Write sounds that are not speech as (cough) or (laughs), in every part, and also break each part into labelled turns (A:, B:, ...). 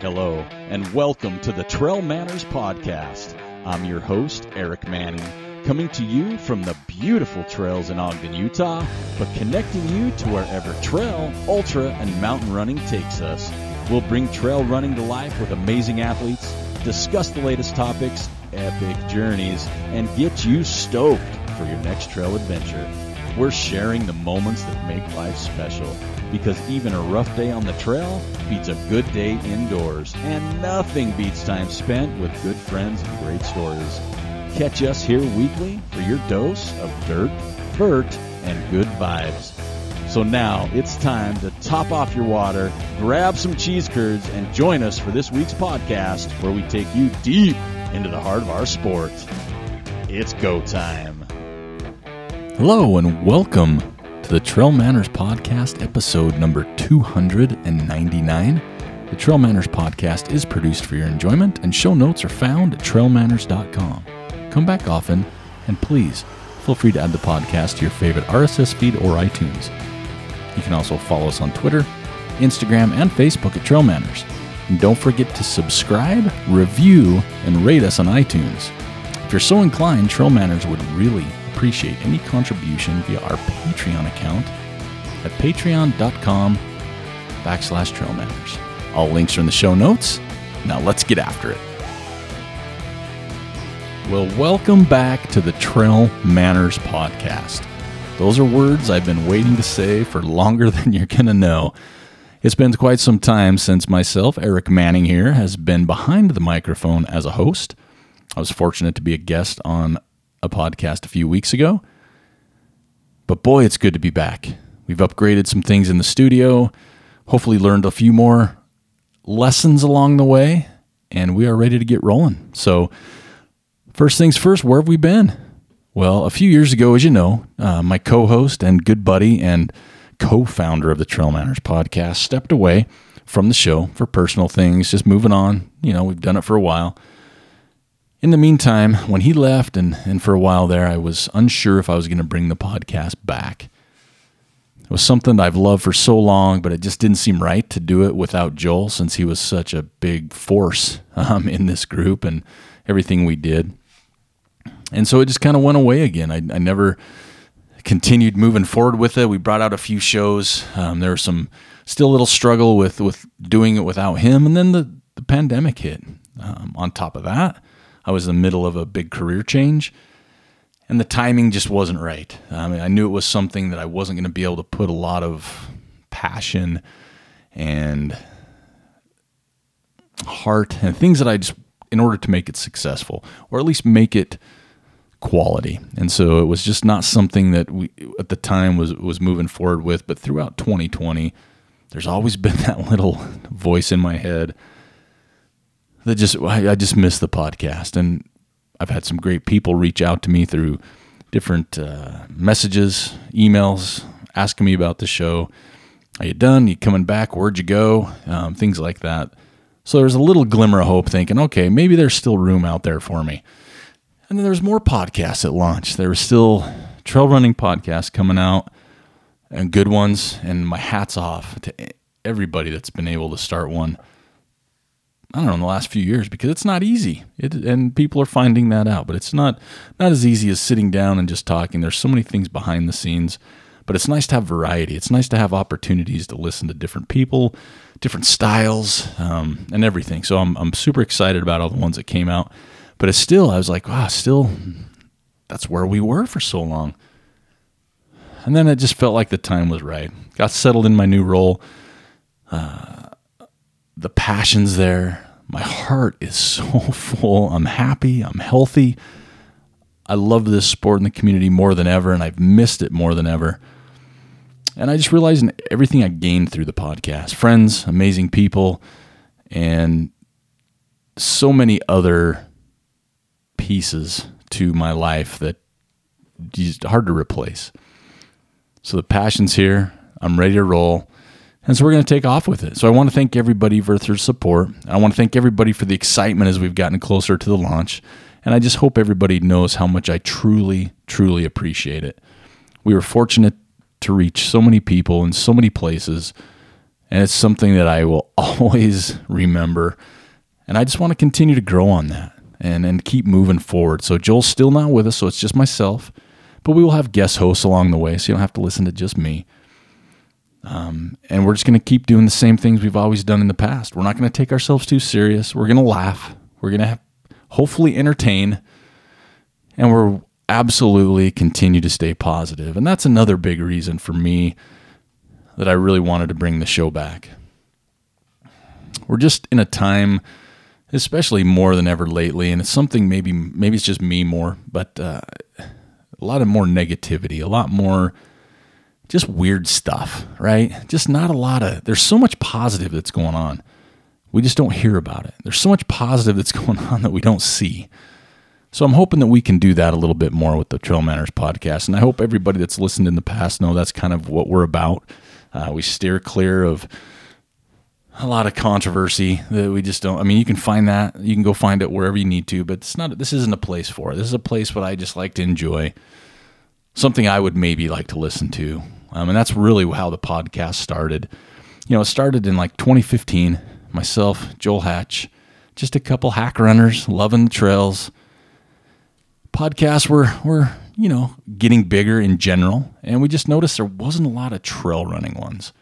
A: Hello, and welcome to the Trail Manners Podcast. I'm your host, Eric Manning, coming to you from the beautiful trails in Ogden, Utah, but connecting you to wherever trail, ultra, and mountain running takes us. We'll bring trail running to life with amazing athletes, discuss the latest topics, epic journeys, and get you stoked for your next trail adventure. We're sharing the moments that make life special because even a rough day on the trail beats a good day indoors, and nothing beats time spent with good friends and great stories. Catch us here weekly for your dose of dirt, vert, and good vibes. So now it's time to top off your water, grab some cheese curds, and join us for this week's podcast where we take you deep into the heart of our sport. It's go time. Hello, and welcome to the Trail Manners Podcast, episode number 299. The Trail Manners Podcast is produced for your enjoyment, and show notes are found at trailmanners.com. Come back often, and please feel free to add the podcast to your favorite RSS feed or iTunes. You can also follow us on Twitter, Instagram, and Facebook at Trail Manners. And don't forget to subscribe, review, and rate us on iTunes. If you're so inclined, Trail Manners would really appreciate any contribution via our Patreon account at patreon.com backslash trail manners. All links are in the show notes. Now let's get after it. Well, welcome back to the Trail Manners Podcast. Those are words I've been waiting to say for longer (laughs) than you're going to know. It's been quite some time since myself, Eric Manning here, has been behind the microphone as a host. I was fortunate to be a guest on a podcast a few weeks ago. But boy, it's good to be back. We've upgraded some things in the studio, hopefully, learned a few more lessons along the way, and we are ready to get rolling. So, first things first, where have we been? Well, a few years ago, as you know, uh, my co host and good buddy and co founder of the Trail Manners podcast stepped away from the show for personal things, just moving on. You know, we've done it for a while. In the meantime, when he left and, and for a while there, I was unsure if I was going to bring the podcast back. It was something I've loved for so long, but it just didn't seem right to do it without Joel since he was such a big force um, in this group and everything we did. And so it just kind of went away again. I, I, never continued moving forward with it. We brought out a few shows. Um, there was some still a little struggle with with doing it without him, and then the the pandemic hit. Um, on top of that, I was in the middle of a big career change, and the timing just wasn't right. I mean, I knew it was something that I wasn't going to be able to put a lot of passion and heart and things that I just, in order to make it successful, or at least make it quality. And so it was just not something that we at the time was was moving forward with. But throughout 2020, there's always (laughs) been that little voice in my head that just I, just miss the podcast, and I've had some great people reach out to me through different uh, messages, emails, asking me about the show. Are you done? You coming back? Where'd you go? Um, things like that. So there's a little glimmer of hope, thinking, okay, maybe there's still room out there for me. And then there's more podcasts at launch. There was still trail running podcasts coming out and good ones. And my hat's off to everybody that's been able to start one. I don't know in the last few years because it's not easy. It, and people are finding that out, but it's not not as easy as sitting down and just talking. There's so many things behind the scenes, but it's nice to have variety. It's nice to have opportunities to listen to different people, different styles, um, and everything. So I'm I'm super excited about all the ones that came out. But it's still I was like, wow, still that's where we were for so long. And then it just felt like the time was right. Got settled in my new role. Uh, the passion's there. My heart is (laughs) so full. I'm happy. I'm healthy. I love this sport in the community more than ever, and I've missed it more than ever. And I just realized in everything I gained through the podcast friends, amazing people, and so many other pieces to my life that just hard to replace. So the passion's here. I'm ready to roll. And so we're going to take off with it. So I want to thank everybody for their support. I want to thank everybody for the excitement as we've gotten closer to the launch. And I just hope everybody knows how much I truly, truly appreciate it. We were fortunate to reach so many people in so many places And it's something that I will (laughs) always remember. And I just want to continue to grow on that and, and keep moving forward. So Joel's still not with us, so it's just myself. But we will have guest hosts along the way, so you don't have to listen to just me. Um, and we're just going to keep doing the same things we've always done in the past. We're not going to take ourselves too serious. We're going to laugh. We're going to hopefully entertain. And we're absolutely continue to stay positive. And that's another big reason for me that I really wanted to bring the show back. We're just in a time, especially more than ever lately, and it's something maybe maybe it's just me more, but uh, a lot of more negativity, a lot more just weird stuff, right? Just not a lot of. There's so much positive that's going on. We just don't hear about it. There's so much positive that's (laughs) going on that we don't see. So I'm hoping that we can do that a little bit more with the Trail Manners podcast. And I hope everybody that's listened in the past know that's kind of what we're about. Uh, we steer clear of a lot of controversy that we just don't. I mean, you can find that. You can go find it wherever you need to, but it's not. This isn't a place for it. This is a place what I just like to enjoy. Something I would maybe like to listen to, um, and that's really how the podcast started. You know, it started in like 2015. Myself, Joel Hatch, just a couple hack runners loving the trails podcasts were were you know getting bigger in general, and we just noticed there wasn't a lot of trail running ones,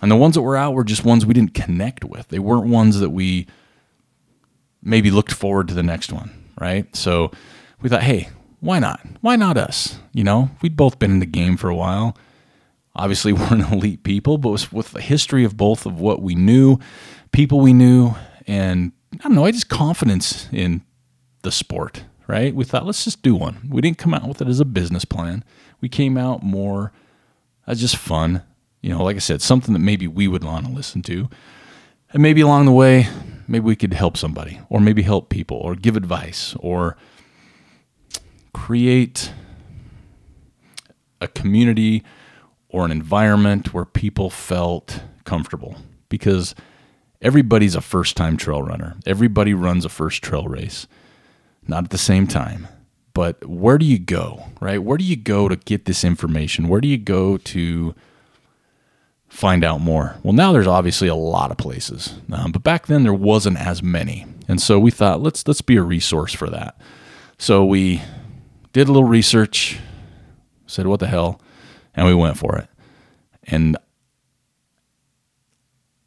A: and the ones that were out were just ones we didn't connect with. They weren't ones that we maybe looked forward to the next one, right? So we thought, hey, why not? Why not us? You know, we'd both been in the game for a while. Obviously, (laughs) we're an elite people, but with the history of both of what we knew, people we knew, and I don't know, I just confidence in the sport right? We thought, let's just do one. We didn't come out with it as a business plan. We came out more as just fun. You know, like I said, something that maybe we would want to listen to. And maybe along the way, maybe we could help somebody, or maybe help people, or give advice, or create a community or an environment where people felt comfortable. Because everybody's a first time trail runner, everybody runs a first trail race not at the same time. But where do you go, right? Where do you go to get this information? Where do you go to find out more? Well, now there's obviously a lot of places, um, but back then there wasn't as many, and so we thought let's let's be a resource for that. So we did a little research, said what the hell, and we went for it. And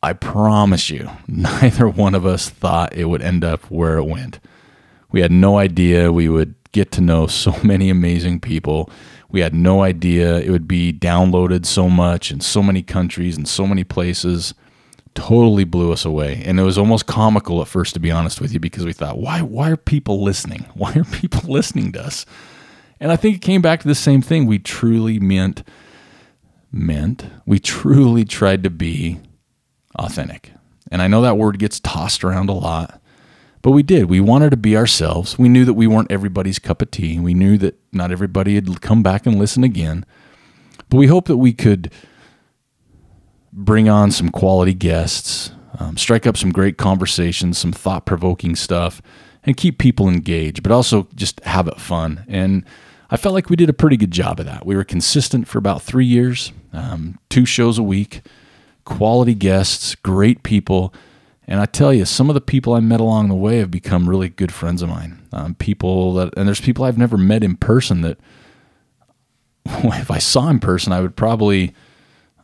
A: I promise you, (laughs) neither one of us thought it would end up where it went. We had no idea we would get to know (laughs) so many amazing people. We had no idea it would be downloaded so much in so many countries and so many places. Totally blew us away. And it was almost comical at first, to be honest with you, because we thought, why, why are people listening? (laughs) Why are people listening to us? And I think it came back to the same thing. We truly meant, meant, we truly tried to be authentic. And I know that word gets tossed around a lot. But we did. We wanted to be ourselves. We knew that we weren't everybody's cup of tea. We knew that not everybody had come back and listen again. But we hope that we could bring on some quality guests, um, strike up some great conversations, some thought provoking stuff, and keep people engaged, but also just have it fun. And I felt like we did a pretty good job of that. We were consistent for about three years, um, two shows a week, quality guests, great people and I tell you, some of the people I met along the way have become really good friends of mine. Um, people that, and there's people I've never met in person that, (laughs) if I saw in person, I would probably,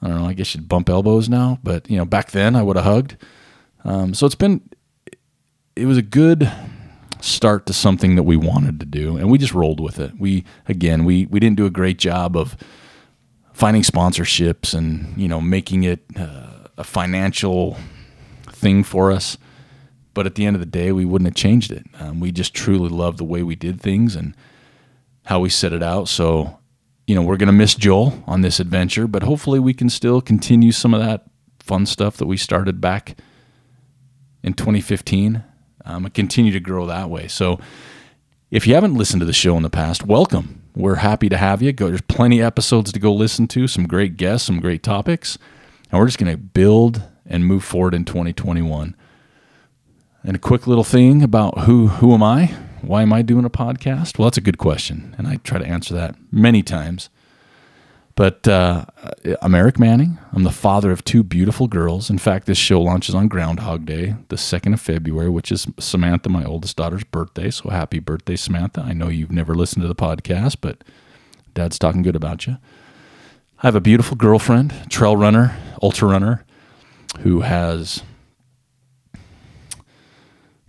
A: I don't know, I guess you'd bump elbows now, but you know, back then I would have hugged. Um, so it's been, it was a good start to something that we wanted to do, and we just rolled with it. We again, we we didn't do a great job of finding sponsorships and you know making it uh, a financial thing for us. But at the end of the day, we wouldn't have changed it. Um, we just truly love the way we did things and how we set it out. So, you know, we're going to miss Joel on this adventure, but hopefully we can still continue some of that fun stuff that we started back in 2015 um, and continue to grow that way. So, if you haven't listened to the show in the past, welcome. We're happy to have you. Go, there's plenty of episodes to go listen to, some great guests, some great topics. And we're just going to build and move forward in 2021. And a quick little thing about who who am I? Why am I doing a podcast? Well, that's a good question, and I try to answer that many times. But uh, I'm Eric Manning. I'm the father of two beautiful girls. In fact, this show launches on Groundhog Day, the 2nd of February, which is Samantha, my oldest daughter's birthday. So happy birthday, Samantha. I know you've never listened to the podcast, but dad's talking good about you. I have a beautiful girlfriend, trail runner, ultra runner, who has,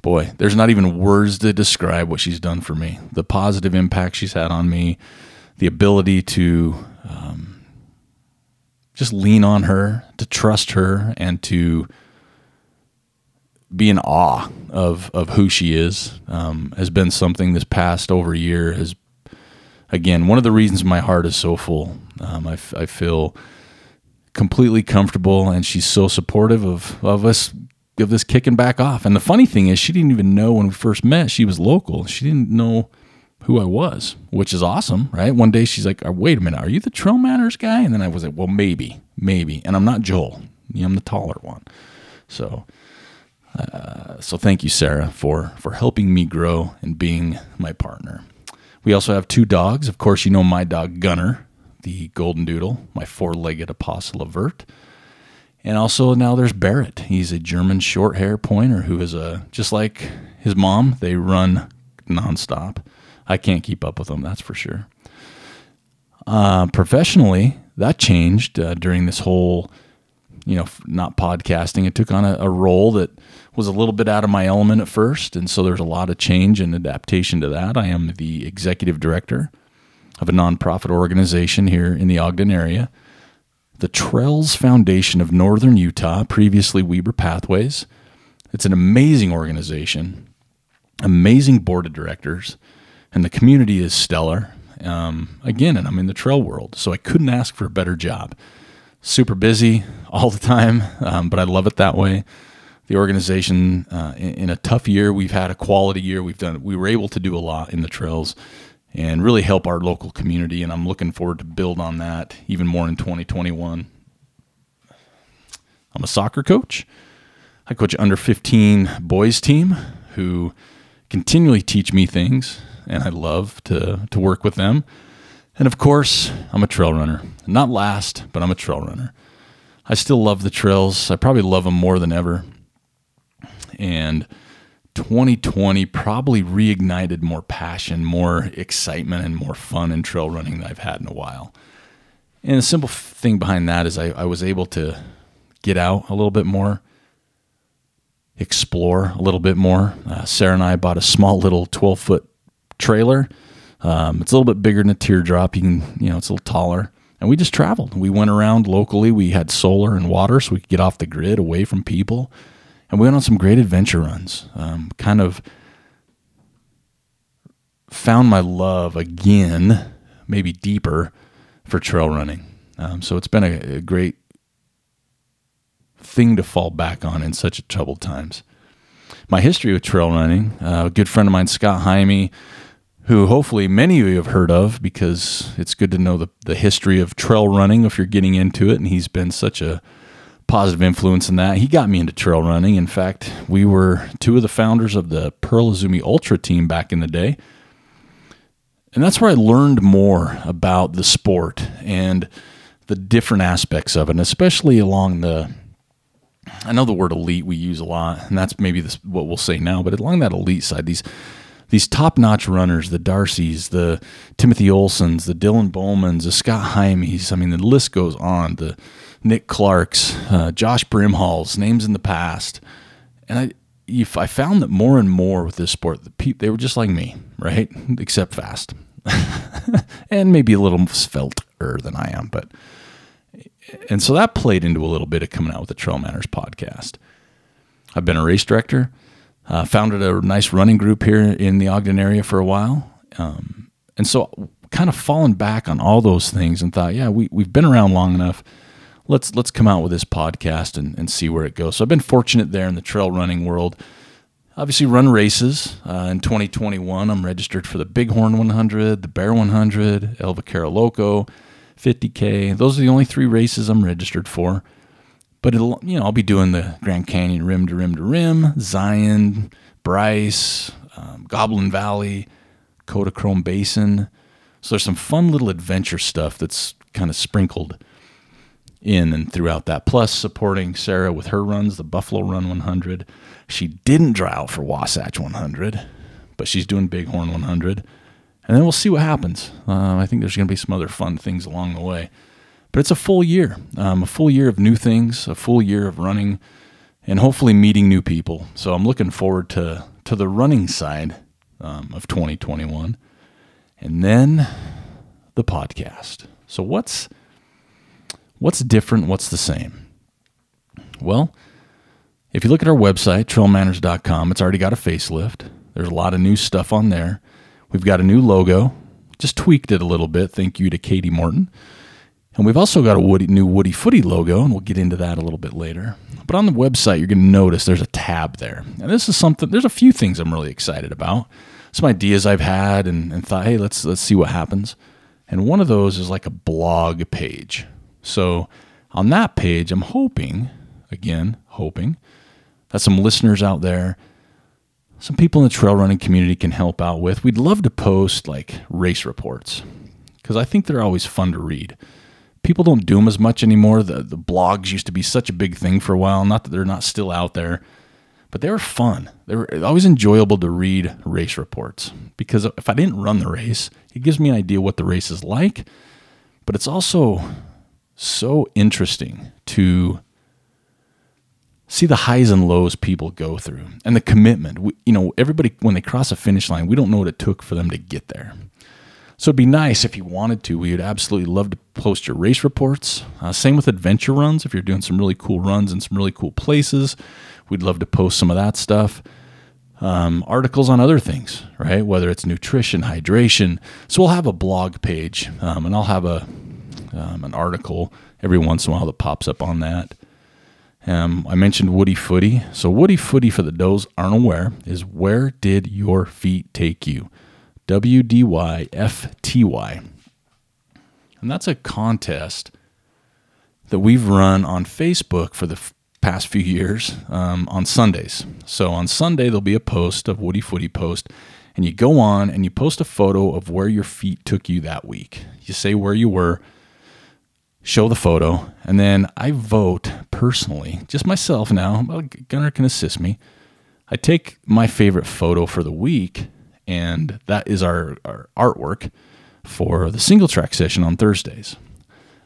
A: boy, there's not even words to describe what she's done for me. The positive impact she's had on me, the ability to um, just lean on her, to trust her, and to be in awe of of who she is um, has been something this past over year has again one of the reasons my heart is so full. Um, I, f- I feel completely comfortable, and she's so supportive of of us of this kicking back off. And the funny thing is, she didn't even know when we first met. She was local. She didn't know who I was, which is awesome, right? One day she's like, "Wait a minute, are you the Trail Manners guy?" And then I was like, "Well, maybe, maybe." And I'm not Joel. I'm the taller one. So, uh, so thank you, Sarah, for for helping me grow and being my partner. We also have two dogs. Of course, you know my dog Gunner, the Golden Doodle, my four-legged apostle of vert. And also now there's Barrett. He's a German short hair pointer who is a just like his mom. They run nonstop. I can't keep up with them, that's for sure. Uh, professionally, that changed uh, during this whole, you know, not podcasting. It took on a, a, role that was a little bit out of my element at first, and so there's a lot of change and adaptation to that. I am the executive director of a nonprofit organization here in the Ogden area, the Trails Foundation of Northern Utah, previously Weber Pathways. It's an amazing organization, amazing board of directors and the community is stellar. Um, again, and I'm in the trail world, so I couldn't ask for a better job. Super busy (laughs) all the time, um, but I love it that way. The organization, uh, in, in, a tough year, we've had a quality year. We've done, we were able to do a lot in the trails and really help our local community. And I'm looking forward to build on that even more in 2021. I'm a soccer coach. I coach under 15 boys team who continually teach me things and I love to to work with them. And of course, I'm a trail runner. Not last, but I'm a trail runner. I still love the trails. I probably love them more than ever. And 2020 probably reignited more passion, more excitement, and more fun in trail running than I've had in a while. And the simple thing behind that is I, I was able to get out a little bit more, explore a little bit more. Uh, Sarah and I bought a small little 12 foot trailer. Um, it's a little bit bigger than a teardrop. You can, you know, it's a little taller. And we just traveled. We went around locally. We had solar and water so we could get off the grid away from people. And we went on some great adventure runs. Um, kind of found my love again, maybe deeper, for trail running. Um, so it's been a, a, great thing to fall back on in such troubled times. My history with trail running, uh, a good friend of mine, Scott Jaime, who hopefully many of you have heard of because it's good to know the, the history of trail running if you're getting into it. And he's been such a positive influence in that. He got me into trail running. In fact, we were two of the founders of the Pearl Izumi Ultra team back in the day. And that's where I learned more about the sport and the different aspects of it, and especially along the I know the word elite we use a lot, and that's maybe this, what we'll say now, but along that elite side, these these top notch runners, the Darcys, the Timothy Olsons, the Dylan Bowmans, the Scott Jaimes. I mean, the list goes on. The Nick Clarks, uh, Josh Brimhalls, names in the past. And I, I found that more and more with this sport, the pe- they were just like me, right? Except fast. (laughs) and maybe a little svelter than I am. But, and so that played into a little bit of coming out with the Trail Manners podcast. I've been a race director. Uh, founded a nice running group here in the Ogden area for a while. Um, and so kind of fallen back on all those things and thought, yeah, we, we've been around long enough. Let's let's come out with this podcast and, and see where it goes. So I've been fortunate there in the trail running world. Obviously, run races. Uh, in 2021, I'm registered for the Bighorn 100, the Bear 100, El Vaquero Loco, 50K. Those are the only three races I'm registered for but it'll you know I'll be doing the Grand Canyon rim to rim to rim, Zion, Bryce, um, Goblin Valley, Kodachrome Basin. So there's some fun little adventure stuff that's kind of sprinkled in and throughout that. Plus, supporting Sarah with her runs, the Buffalo Run 100. She didn't dry out for Wasatch 100, but she's doing Bighorn 100. And then we'll see what happens. Uh, I think there's going to be some other fun things along the way. But it's a full year, um, a full year of new things, a full year of running, and hopefully meeting new people. So I'm looking forward to to the running side um, of 2021, and then the podcast. So what's what's different? What's the same? Well, if you look at our website, trailmanners.com, it's already got a facelift. There's a lot of new stuff on there. We've got a new logo, just tweaked it a little bit. Thank you to Katie Morton. And we've also got a Woody, new Woody Footy logo, and we'll get into that a little bit later. But on the website, you're going to notice there's a tab there. And this is something, there's a few things I'm really excited about. Some ideas I've had and, and thought, hey, let's, let's see what happens. And one of those is like a blog page. So on that page, I'm hoping, again, hoping, that some listeners out there, some people in the trail running community can help out with. We'd love to post like race reports because I think they're always fun to read people don't do them as much anymore. The the blogs used to be such a big thing for a while. Not that they're not still out there, but they were fun. They were always enjoyable to read race reports because if I didn't run the race, it gives me an idea what the race is like. But it's also so interesting to see the highs and lows people go through and the commitment. We, you know, everybody when they cross a finish line, we don't know what it took for them to get there. So it'd be nice if you wanted to. We would absolutely love to post your race reports. Uh, same with adventure runs. If you're doing some really cool runs in some really cool places, we'd love to post some of that stuff. Um, articles on other things, right? Whether it's nutrition, hydration. So we'll have a blog page, um, and I'll have a um, an article every once in a while that pops up on that. Um, I mentioned Woody Footy. So Woody Footy, for the those aren't aware, is where did your feet take you? WDYFTY. And that's a contest that we've run on Facebook for the f- past few years um, on Sundays. So on Sunday, there'll be a post of Woody Footy post, and you go on and you post a photo of where your feet took you that week. You say where you were, show the photo, and then I vote personally, just myself now. Gunner can assist me. I take my favorite photo for the week and that is our, our artwork for the single track session on Thursdays.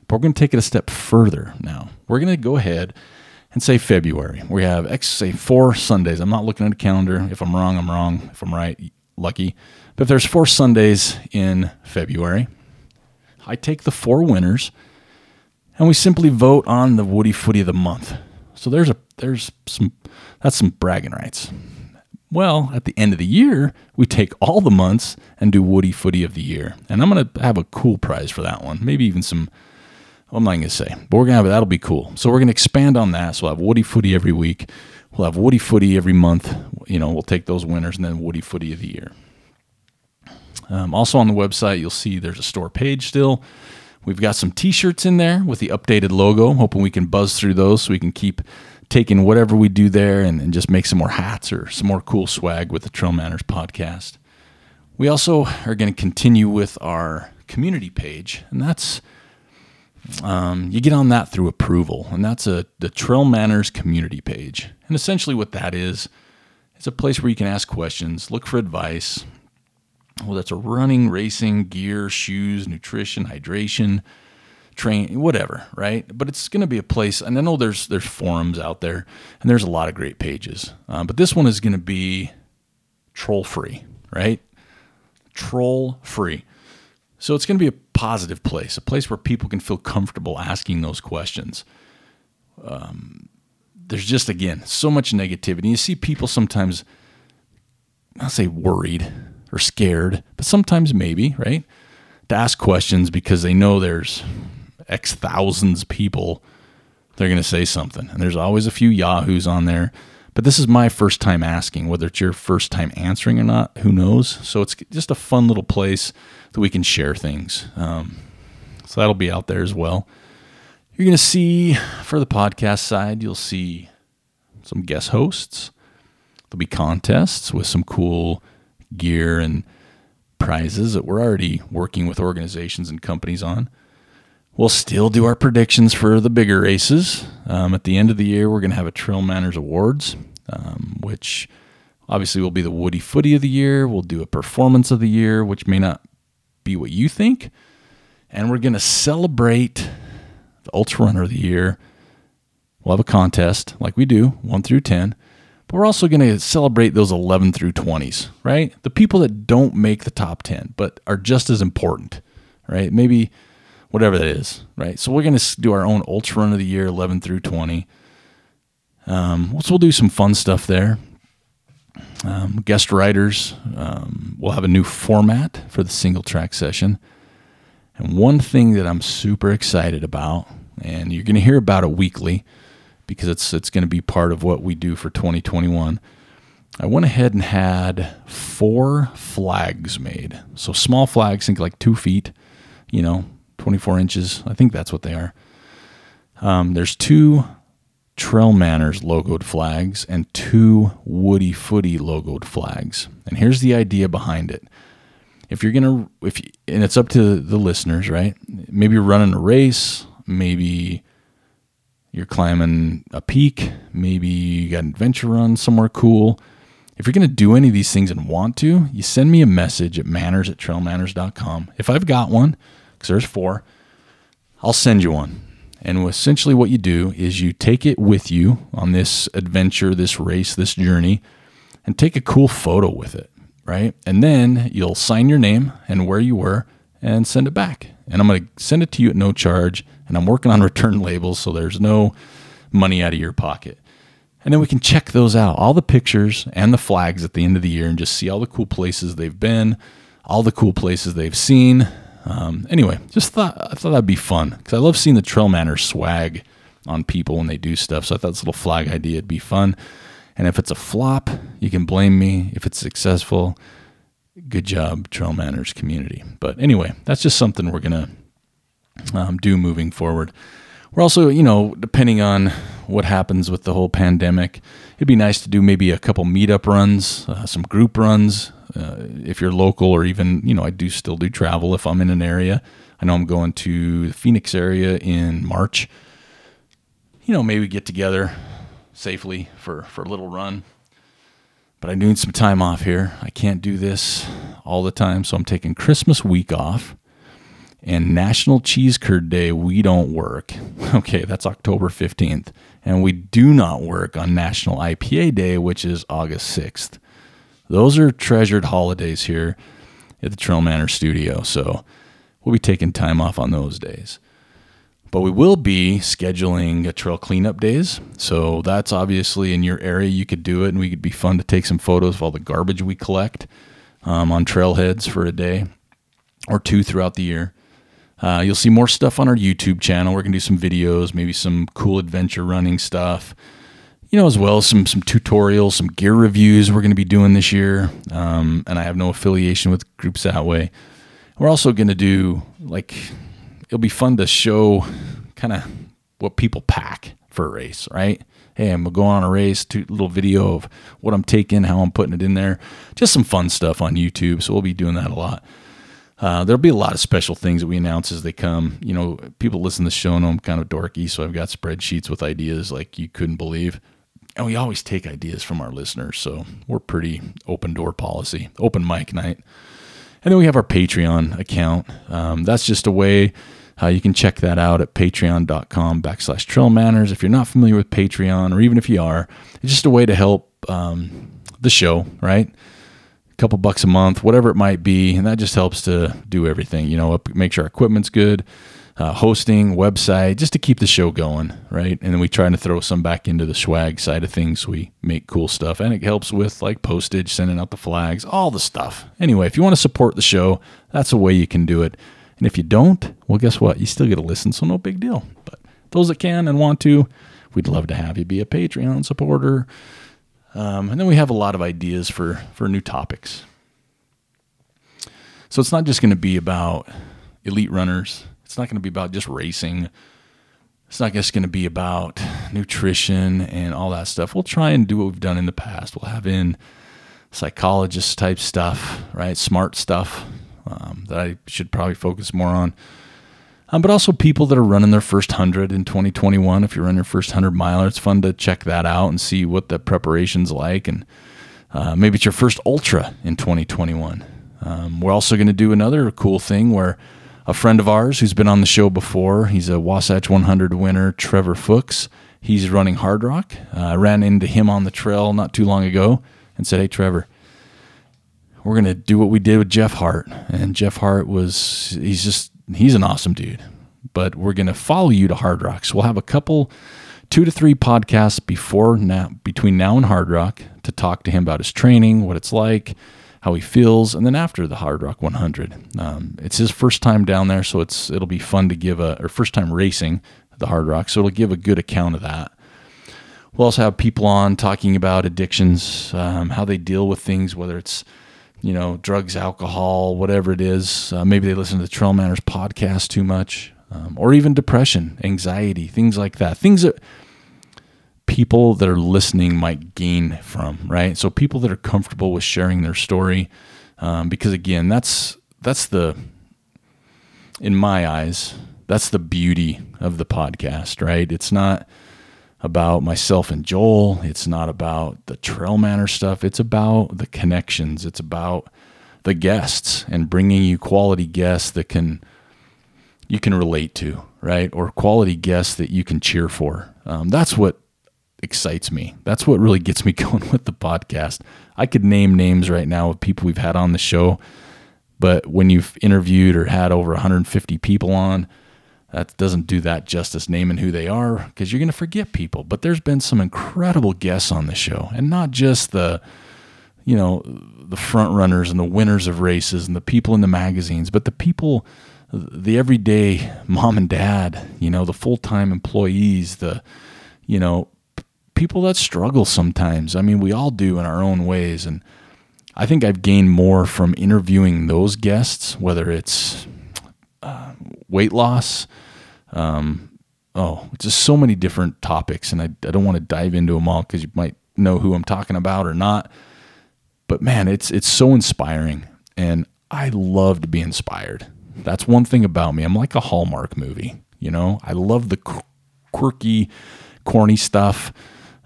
A: But we're going to take it a step further now. We're going to go ahead and say February. We have X, say four Sundays. I'm not looking at a calendar. If I'm wrong, I'm wrong. If I'm right, lucky. But if there's four Sundays in February, I take the four winners and we simply vote on the Woody Footy of the month. So there's a there's some that's some bragging rights. Well, at the end of the year, we take all the months and do Woody Footy of the Year. And I'm going to have a cool prize for that one. Maybe even some, I'm not going to say, but we're going to have, that'll be cool. So we're going to expand on that. So we'll have Woody Footy every week. We'll have Woody Footy every month. You know, we'll take those winners and then Woody Footy of the Year. Um, also on the website, you'll see there's a store page still. We've got some t shirts in there with the updated logo. Hoping we can buzz through those so we can keep taking whatever we do there and, and just make some more hats or some more cool swag with the Trail Manners podcast. We also are going to continue with our community page, and that's um, you get on that through approval, and that's a the Trail Manners community page. And essentially, what that is, it's a place where you can ask questions, look for advice. Well, that's a running, racing, gear, shoes, nutrition, hydration, train, whatever, right? But it's going to be a place, and I know there's there's forums out there, and there's a lot of great pages. Uh, but this one is going to be troll free, right? Troll free. So it's going to be a positive place, a place where people can feel comfortable asking those questions. Um, there's just again so much negativity. You see people sometimes, I'll say worried or scared, but sometimes maybe right to ask questions because they know there's X thousands people, they're going to say something. And there's always a few yahoos on there. But this is my first time asking. Whether it's your first time answering or not, who knows? So it's just a fun little place that we can share things. Um, so that'll be out there as well. You're going to see for the podcast side, you'll see some guest hosts. There'll be contests with some cool gear and prizes that we're already working with organizations and companies on. We'll still do our predictions for the bigger races. Um, at the end of the year, we're going to have a Trail Manners Awards, um, which obviously will be the Woody Footy of the year. We'll do a Performance of the year, which may not be what you think. And we're going to celebrate the Ultra Runner of the year. We'll have a contest like we do, 1 through 10. But we're also going to celebrate those 11 through 20s, right? The people that don't make the top 10, but are just as important, right? Maybe whatever that is, right? So we're going to do our own ultra run of the year, 11 through 20. Um, so we'll do some fun stuff there. Um, guest writers. Um, we'll have a new format for the single track session. And one thing that I'm super excited about, and you're going to hear about it weekly because it's it's going to be part of what we do for 2021. I went ahead and had four flags made. So small flags, think like two feet, you know, 24 inches. I think that's what they are. Um, there's two Trail Manners logoed flags and two Woody Footy logoed flags. And here's the idea behind it. If you're gonna, if you, and it's up to the listeners, right? Maybe you're running a race, maybe you're climbing a peak, maybe you got an adventure run somewhere cool. If you're going to do any of these things and want to, you send me a message at manners at trailmanners.com. If I've got one, because there's four. I'll send you one. And essentially, what you do is you take it with you on this adventure, this race, this journey, and take a cool photo with it, right? And then you'll sign your name and where you were and send it back. And I'm going to send it to you at no charge. And I'm working on (laughs) return labels, so there's no money out of your pocket. And then we can check those out, all the pictures and the flags at the end of the year, and just see all the cool places they've been, all the cool places they've seen, um, anyway, just thought I thought that'd be fun because I love seeing the Trail Manners swag on people when they do stuff. So I thought this little flag idea would be fun. And if it's a flop, you can blame me. If it's successful, good job, Trail Manners community. But anyway, that's just something we're gonna um, do moving forward. We're also, you know, depending on what happens with the whole pandemic, it'd be nice to do maybe a couple meetup runs, uh, some group runs, uh, if you're local or even you know I do still do travel if I'm in an area. I know I'm going to the Phoenix area in March. You know, maybe get together safely for for a little run. But I need some time off here. I can't do this all the time, so I'm taking Christmas week off and National Cheese Curd Day, we don't work. (laughs) Okay, that's October 15th. And we do not work on National IPA Day, which is August 6th. Those are treasured holidays here at the Trail Manners studio. So we'll be taking time off on those days. But we will be scheduling a trail cleanup days. So that's obviously in your area. You could do it, and we could be fun to take some photos of all the garbage we collect um, on trailheads for a day or two throughout the year. Uh, you'll see more stuff on our YouTube channel. We're going to do some videos, maybe some cool adventure running stuff you know, as well as some some tutorials, some gear reviews we're going to be doing this year. Um, and I have no affiliation with groups that way. We're also going to do like it'll be fun to show kind of what people pack for a race, right? Hey, I'm going on a race, to, little video of what I'm taking, how I'm putting it in there. Just some fun stuff on YouTube. So we'll be doing that a lot. Uh, there'll be a lot of special things that we announce as they come. You know, people listen to the show know I'm kind of dorky, so I've got spreadsheets with ideas like you couldn't believe and we always take ideas from our listeners. So we're pretty open door policy, open mic night. And then we have our Patreon account. Um, that's just a way uh, you can check that out at patreon.com backslash trail manners. If you're not familiar with Patreon, or even if you are, it's just a way to help um, the show, right? A couple bucks a month, whatever it might be. And that just helps to do everything, you know, make sure our equipment's good uh, hosting, website, just to keep the show going, right? And then we try to throw some back into the swag side of things. We make cool stuff, and it helps with like postage, sending out the flags, all the stuff. Anyway, if you want to support the show, that's a way you can do it. And if you don't, well, guess what? You still get to listen, so no big deal. But those that can and want to, we'd love to have you be a Patreon supporter. Um, and then we have a lot of ideas for for new topics. So it's not just going to be about elite runners it's not going to be about just racing. It's not just going to be about nutrition and all that stuff. We'll try and do what we've done in the past. We'll have in psychologist type stuff, right? Smart stuff um, that I should probably focus more on. um, but also people that are running their first 100 in 2021. If you're running your first 100 miler, it's fun to check that out and see what the preparation's like. And uh, maybe it's your first ultra in 2021. Um, we're also going to do another cool thing where a friend of ours who's been on the show before, he's a Wasatch 100 winner, Trevor Fuchs. He's running Hardrock. Uh, I ran into him on the trail not too long ago and said, Hey, Trevor, we're going to do what we did with Jeff Hart. And Jeff Hart was, he's just, he's an awesome dude. But we're going to follow you to Hardrock. So we'll have a couple, two to three podcasts before now, between now and Hardrock to talk to him about his training, what it's like, how he feels, and then after the Hardrock 100. Um, it's his first time down there, so it's it'll be fun to give a or first time racing the Hardrock, so it'll give a good account of that. We'll also have people on talking about addictions, um, how they deal with things, whether it's you know drugs, alcohol, whatever it is. Uh, maybe they listen to the Trail Manners podcast too much, um, or even depression, anxiety, things like that. Things that people that are listening might gain from, right? So people that are comfortable with sharing their story, um, because again, that's that's the in my eyes, that's the beauty of the podcast, right? It's not about myself and Joel. It's not about the Trail manner stuff. It's about the connections. It's about the guests and bringing you quality guests that can you can relate to, right? Or quality guests that you can cheer for. Um, that's what excites me. That's what really gets me (laughs) going with the podcast. I could name names right now of people we've had on the show, but when you've interviewed or had over 150 people on, that doesn't do that justice naming who they are because you're going to forget people. But there's been some incredible guests on the show, and not just the you know the front runners and the winners of races and the people in the magazines, but the people the everyday (laughs) mom and dad, you know, the full-time employees, the you know, people that struggle sometimes. I mean, we all do in our own ways. And I think I've gained more from interviewing those guests, whether it's uh, weight loss, um, oh, just so many different topics. And I, I don't want to dive into them all because you might know who I'm talking about or not. But man, it's it's so inspiring, and I love to be inspired. That's one thing about me. I'm like a Hallmark movie. You know, I love the quirky, corny stuff.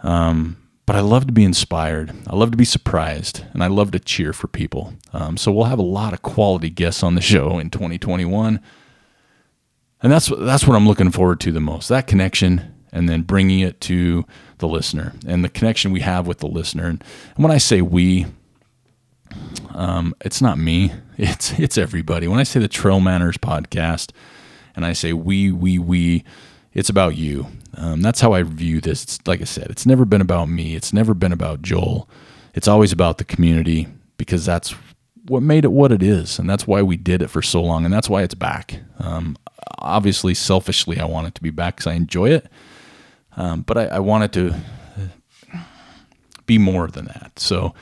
A: Um, but I love to be inspired. I love to be surprised, and I love to cheer for people. Um, so we'll have a lot of quality guests on the show in 2021, and that's that's what I'm looking forward to the most. That connection, and then bringing it to the listener, and the connection we have with the listener. And, when I say we, um, it's not me. (laughs) It's it's everybody. When I say the Trail Manners podcast, and I say we, we, we, it's about you. Um, that's how I view this. It's, like I said, it's never been about me. It's never been about Joel. It's always about the community because that's what made it what it is, and that's why we did it for so long, and that's why it's back. Um, obviously, selfishly, I want it to be back because I enjoy it, um, but I, I want it to be more than that. So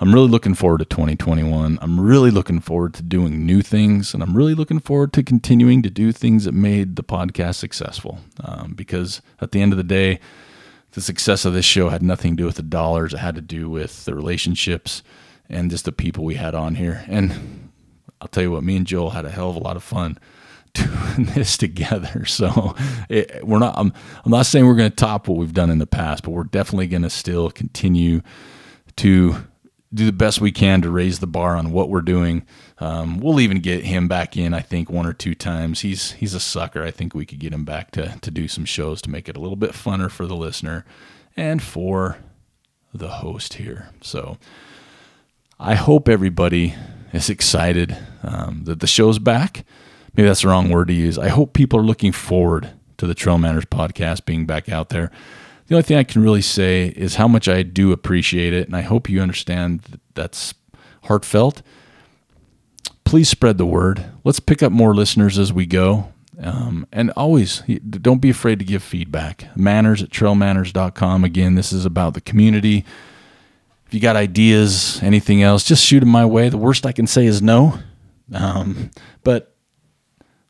A: I'm really looking forward to 2021. I'm really looking forward to doing new things, and I'm really looking forward to continuing to do things that made the podcast successful. Um, because at the end of the day, the success of this show had nothing to do with the dollars. It had to do with the relationships and just the people we had on here. And I'll tell you what, me and Joel had a hell of a lot of fun (laughs) doing this together. (laughs) So it, we're not. I'm, I'm not saying we're going to top what we've done in the past, but we're definitely going to still continue to do the best we can to raise the bar on what we're doing. Um, we'll even get him back in, I think, one or two times. He's he's a sucker. I think we could get him back to to do some shows to make it a little bit funner for the listener and for the host here. So I hope everybody is excited um, that the show's back. Maybe that's the wrong word to use. I hope people are looking forward to the Trail Manners podcast being back out there the only thing I can really say is how much I do appreciate it, and I hope you understand that that's heartfelt. Please spread the word. Let's pick up more listeners as we go. Um, and always don't be afraid to give feedback. Manners at trailmanners.com. Again, this is about the community. If you got ideas, anything else, just shoot them my way. The worst I can say is no. Um, but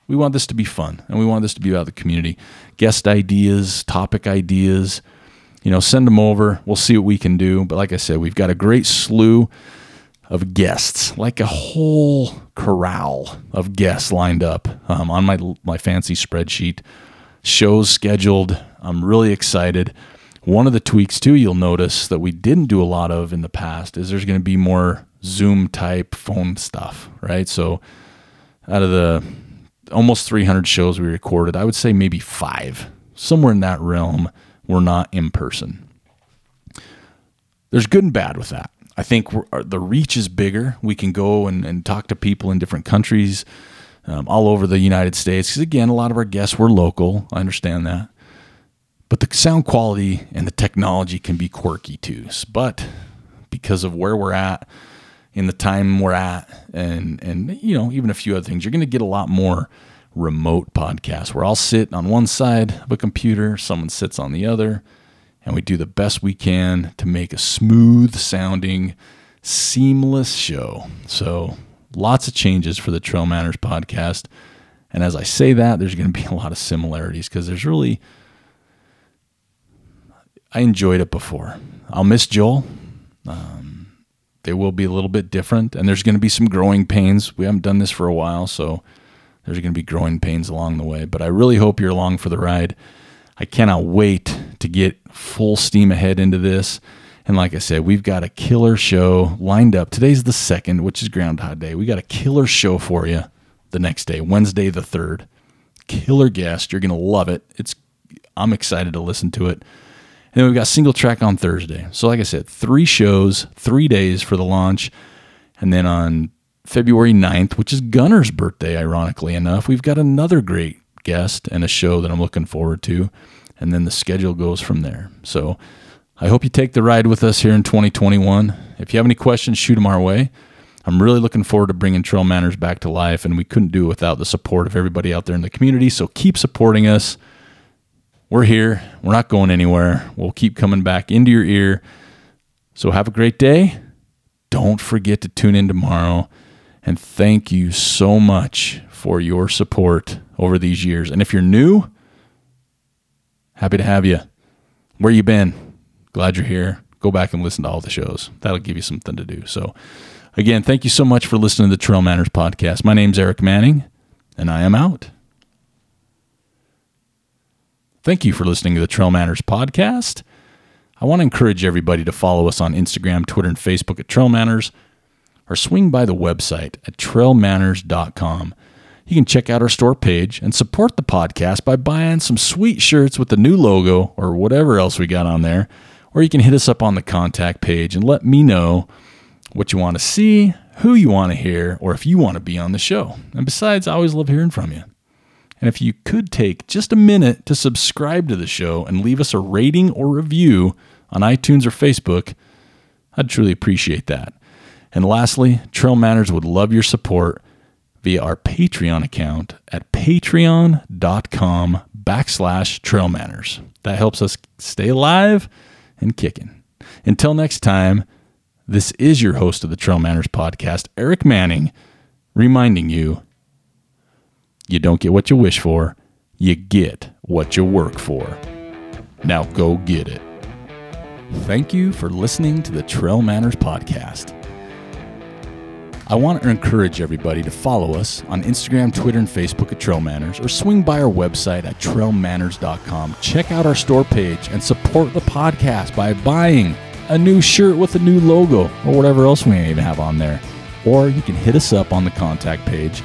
A: we want this to be fun and we want this to be about the community. Guest ideas, topic ideas, you know, send them over. We'll see what we can do. But like I said, we've got a great slew of guests, like a whole corral of guests lined up um, on my my fancy spreadsheet. Shows scheduled. I'm really excited. One of the tweaks too, you'll notice that we didn't do a lot of in the past is there's going to be more Zoom type phone stuff, right? So out of the almost 300 shows we recorded, I would say maybe five, somewhere in that realm, were not in person. There's good and bad with that. I think the reach is bigger. We can go and, and talk to people in different countries, um, all over the United States. Because again, a lot of our guests were local. I understand that. But the sound quality and the technology can be quirky too. But because of where we're at in the time we're at, and and you know even a few other things, you're going to get a lot more remote podcasts where I'll sit on one side of a computer, someone sits on the other and we do the best we can to make a smooth sounding, seamless show. So, lots of changes for the Trail Manners podcast. And as I say that, there's going to be (laughs) a lot of similarities because there's really, I enjoyed it before. I'll miss Joel. Um, they will be a little bit different, and there's going to be some growing pains. We haven't done this for a while, so there's going to be growing pains along the way. But I really hope you're along for the ride. I cannot wait to get full steam ahead into this. And like I said, we've got a killer show lined up. Today's the second, which is Groundhog Day. We got a killer show for you the next day, Wednesday the third. Killer guest. You're gonna love it. It's I'm excited to listen to it. And then we've got single track on Thursday. So like I said, three shows, three days for the launch. And then on February 9th, which is Gunner's birthday, ironically enough, we've got another great guest and a show that I'm looking forward to. And then the schedule goes from there. So I hope you take the ride with us here in 2021. If you have any questions, shoot them our way. I'm really looking forward to bringing Trail Manners back to life, and we couldn't do it without the support of everybody out there in the community. So keep supporting us. We're here. We're not going anywhere. We'll keep coming back into your ear. So have a great day. Don't forget to tune in tomorrow. And thank you so much for your support over these years. And if you're new, happy to have you. Where you been? Glad you're here. Go back and listen to all the shows. That'll give you something to do. So, again, thank you so much for listening to the Trail Manners podcast. My name's Eric Manning, and I am out. Thank you for listening to the Trail Manners podcast. I want to encourage everybody to follow us on Instagram, Twitter, and Facebook at Trail Manners, or swing by the website at trailmanners.com. You can check out our store page and support the podcast by buying some sweet shirts with the new logo or whatever else we got on there. Or you can hit us up on the contact page and let me know what you want to see, who you want to hear, or if you want to be on the show. And besides, I always love hearing from you. And if you could take just a minute to subscribe to the show and leave us a rating or review on iTunes or Facebook, I'd truly appreciate that. And lastly, Trail Manners would love your support via our Patreon account at patreon.com backslash trail manners. That helps us stay alive and kicking. Until next time, this is your host of the Trail Manners podcast, Eric Manning, reminding you you don't get what you wish for, you get what you work for. Now go get it. Thank you for listening to the Trail Manners podcast. I want to encourage everybody to follow us on Instagram, Twitter, and Facebook at Trail Manners or swing by our website at trailmanners.com. Check out our store page and support the podcast by buying a new shirt with a new logo or whatever else we may even have on there. Or you can hit us up on the contact page.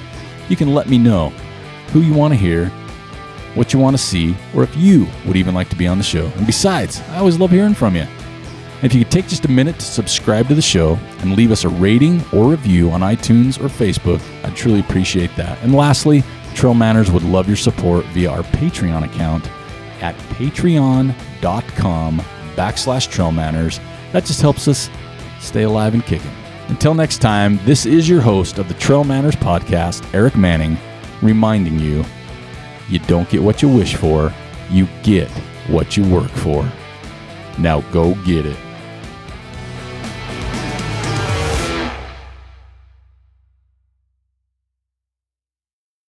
A: You can let me know who you want to hear, what you want to see, or if you would even like to be on the show. And besides, I always love hearing from you. If you could take just a minute to subscribe to the show and leave us a rating or review on iTunes or Facebook, I'd truly appreciate that. And lastly, Trail Manners would love your support via our Patreon account at patreon.com backslash trail manners. That just helps us stay alive and kicking. Until next time, this is your host of the Trail Manners podcast, Eric Manning, reminding you you don't get what you wish for, you get what you work for. Now go get it.